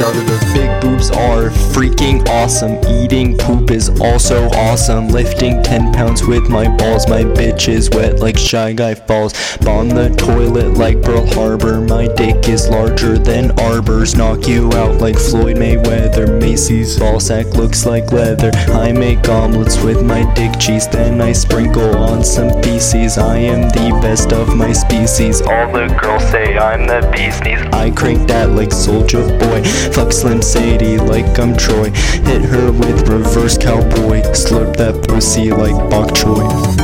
there. Big boobs are freaking awesome. Eating poop is also awesome. Lifting 10 pounds with my balls. My bitch is wet like Shy Guy Falls. On the toilet like Pearl Harbor. My dick is larger than Arbor's. Knock you out like Floyd Mayweather. Macy's ball sack looks like leather. I make omelets with my dick cheese. Then I sprinkle on some feces. I am the best of my species. All the girls say I'm the bee's knees. I crank that like Soldier Boy. Slim Sadie like I'm Troy. Hit her with reverse cowboy. Slurp that pussy like bok choy.